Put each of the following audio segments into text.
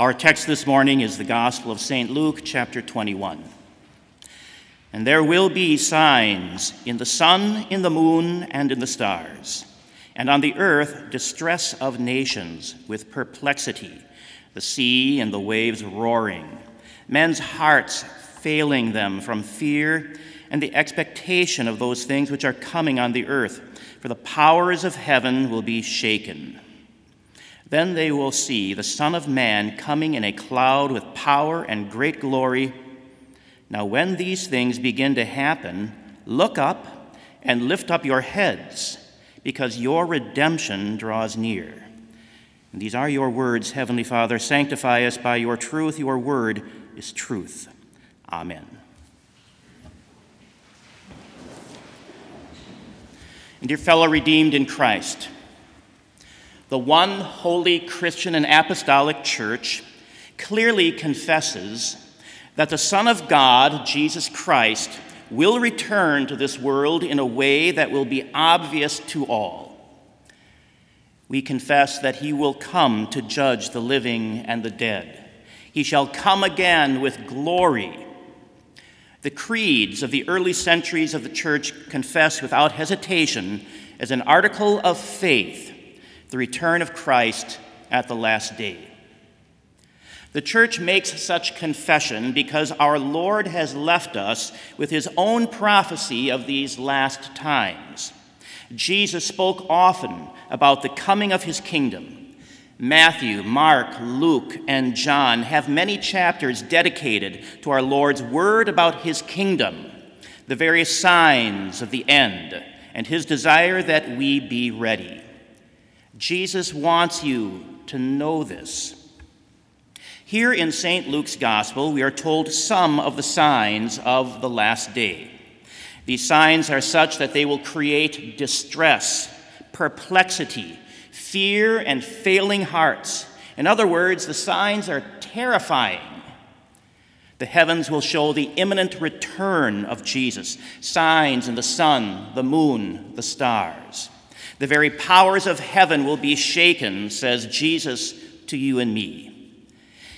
Our text this morning is the Gospel of St. Luke, chapter 21. And there will be signs in the sun, in the moon, and in the stars, and on the earth distress of nations with perplexity, the sea and the waves roaring, men's hearts failing them from fear and the expectation of those things which are coming on the earth, for the powers of heaven will be shaken. Then they will see the Son of Man coming in a cloud with power and great glory. Now, when these things begin to happen, look up and lift up your heads, because your redemption draws near. And these are your words, Heavenly Father. Sanctify us by your truth. Your word is truth. Amen. And dear fellow redeemed in Christ, the one holy Christian and apostolic church clearly confesses that the Son of God, Jesus Christ, will return to this world in a way that will be obvious to all. We confess that he will come to judge the living and the dead. He shall come again with glory. The creeds of the early centuries of the church confess without hesitation as an article of faith the return of Christ at the last day. The church makes such confession because our Lord has left us with his own prophecy of these last times. Jesus spoke often about the coming of his kingdom. Matthew, Mark, Luke, and John have many chapters dedicated to our Lord's word about his kingdom, the various signs of the end, and his desire that we be ready. Jesus wants you to know this. Here in St. Luke's Gospel, we are told some of the signs of the last day. These signs are such that they will create distress, perplexity, fear, and failing hearts. In other words, the signs are terrifying. The heavens will show the imminent return of Jesus, signs in the sun, the moon, the stars. The very powers of heaven will be shaken, says Jesus to you and me.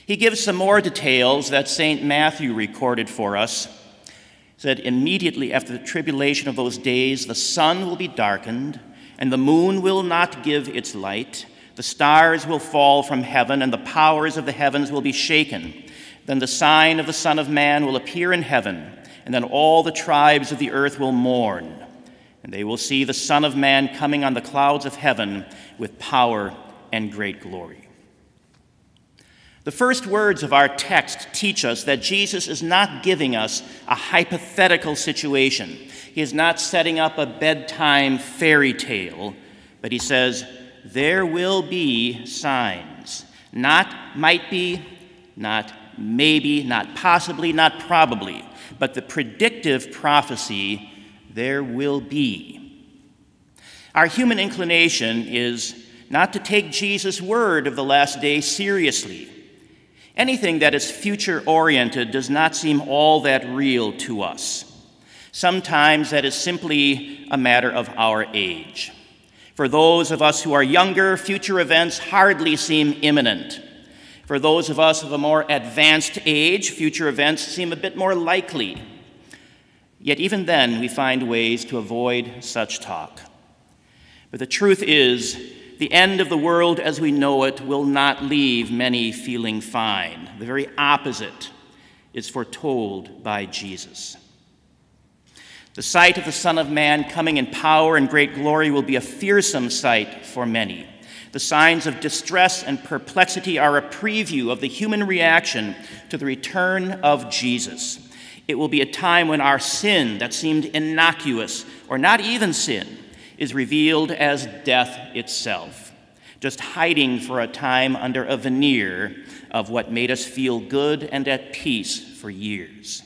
He gives some more details that St. Matthew recorded for us. He said, Immediately after the tribulation of those days, the sun will be darkened, and the moon will not give its light. The stars will fall from heaven, and the powers of the heavens will be shaken. Then the sign of the Son of Man will appear in heaven, and then all the tribes of the earth will mourn and they will see the Son of Man coming on the clouds of heaven with power and great glory. The first words of our text teach us that Jesus is not giving us a hypothetical situation. He is not setting up a bedtime fairy tale, but he says, There will be signs. Not might be, not maybe, not possibly, not probably, but the predictive prophecy there will be. Our human inclination is not to take Jesus' word of the last day seriously. Anything that is future oriented does not seem all that real to us. Sometimes that is simply a matter of our age. For those of us who are younger, future events hardly seem imminent. For those of us of a more advanced age, future events seem a bit more likely. Yet, even then, we find ways to avoid such talk. But the truth is, the end of the world as we know it will not leave many feeling fine. The very opposite is foretold by Jesus. The sight of the Son of Man coming in power and great glory will be a fearsome sight for many. The signs of distress and perplexity are a preview of the human reaction to the return of Jesus. It will be a time when our sin that seemed innocuous or not even sin is revealed as death itself, just hiding for a time under a veneer of what made us feel good and at peace for years.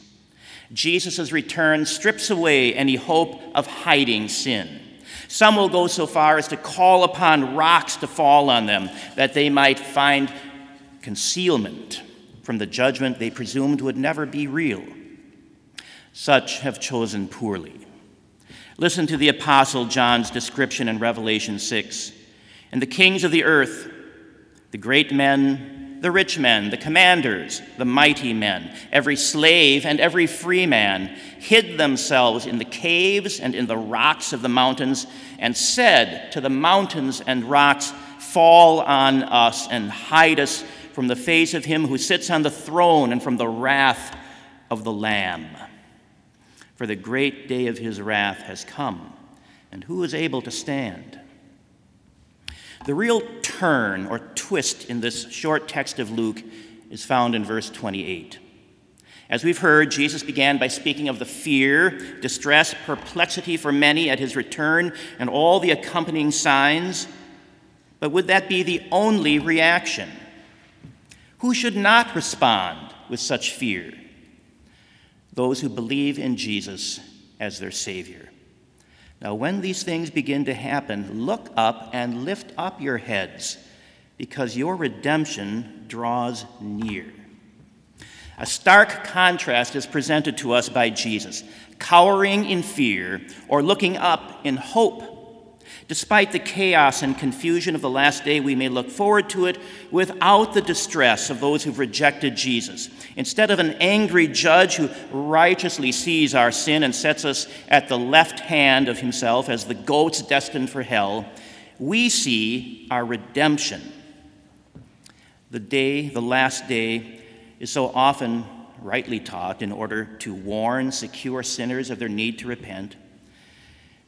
Jesus' return strips away any hope of hiding sin. Some will go so far as to call upon rocks to fall on them that they might find concealment from the judgment they presumed would never be real. Such have chosen poorly. Listen to the Apostle John's description in Revelation 6. And the kings of the earth, the great men, the rich men, the commanders, the mighty men, every slave and every free man hid themselves in the caves and in the rocks of the mountains and said to the mountains and rocks, Fall on us and hide us from the face of him who sits on the throne and from the wrath of the Lamb. For the great day of his wrath has come, and who is able to stand? The real turn or twist in this short text of Luke is found in verse 28. As we've heard, Jesus began by speaking of the fear, distress, perplexity for many at his return and all the accompanying signs. But would that be the only reaction? Who should not respond with such fear? Those who believe in Jesus as their Savior. Now, when these things begin to happen, look up and lift up your heads, because your redemption draws near. A stark contrast is presented to us by Jesus, cowering in fear or looking up in hope Despite the chaos and confusion of the last day, we may look forward to it without the distress of those who've rejected Jesus. Instead of an angry judge who righteously sees our sin and sets us at the left hand of himself as the goats destined for hell, we see our redemption. The day, the last day, is so often rightly taught in order to warn secure sinners of their need to repent.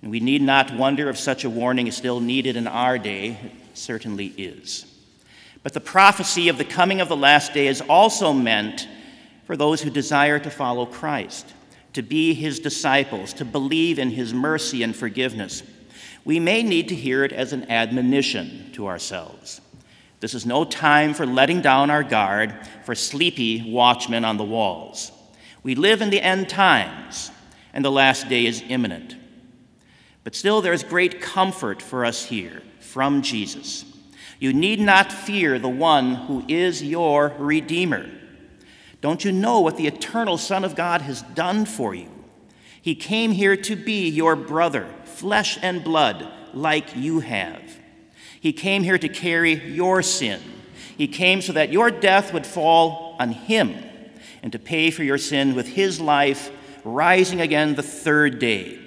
And we need not wonder if such a warning is still needed in our day. It certainly is. But the prophecy of the coming of the last day is also meant for those who desire to follow Christ, to be his disciples, to believe in his mercy and forgiveness. We may need to hear it as an admonition to ourselves. This is no time for letting down our guard for sleepy watchmen on the walls. We live in the end times, and the last day is imminent. But still, there is great comfort for us here from Jesus. You need not fear the one who is your Redeemer. Don't you know what the eternal Son of God has done for you? He came here to be your brother, flesh and blood, like you have. He came here to carry your sin. He came so that your death would fall on him and to pay for your sin with his life, rising again the third day.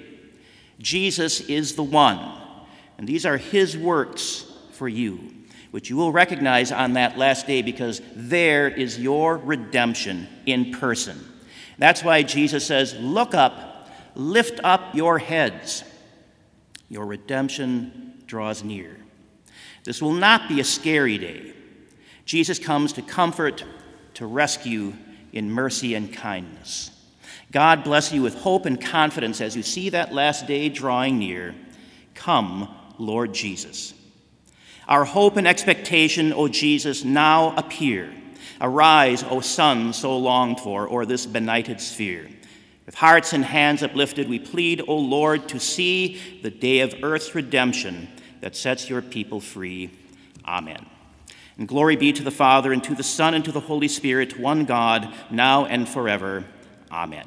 Jesus is the one, and these are his works for you, which you will recognize on that last day because there is your redemption in person. That's why Jesus says, Look up, lift up your heads. Your redemption draws near. This will not be a scary day. Jesus comes to comfort, to rescue in mercy and kindness. God bless you with hope and confidence as you see that last day drawing near. Come, Lord Jesus. Our hope and expectation, O Jesus, now appear. Arise, O Son so longed for, o'er this benighted sphere. With hearts and hands uplifted, we plead, O Lord, to see the day of earth's redemption that sets your people free. Amen. And glory be to the Father, and to the Son, and to the Holy Spirit, one God, now and forever. Amen.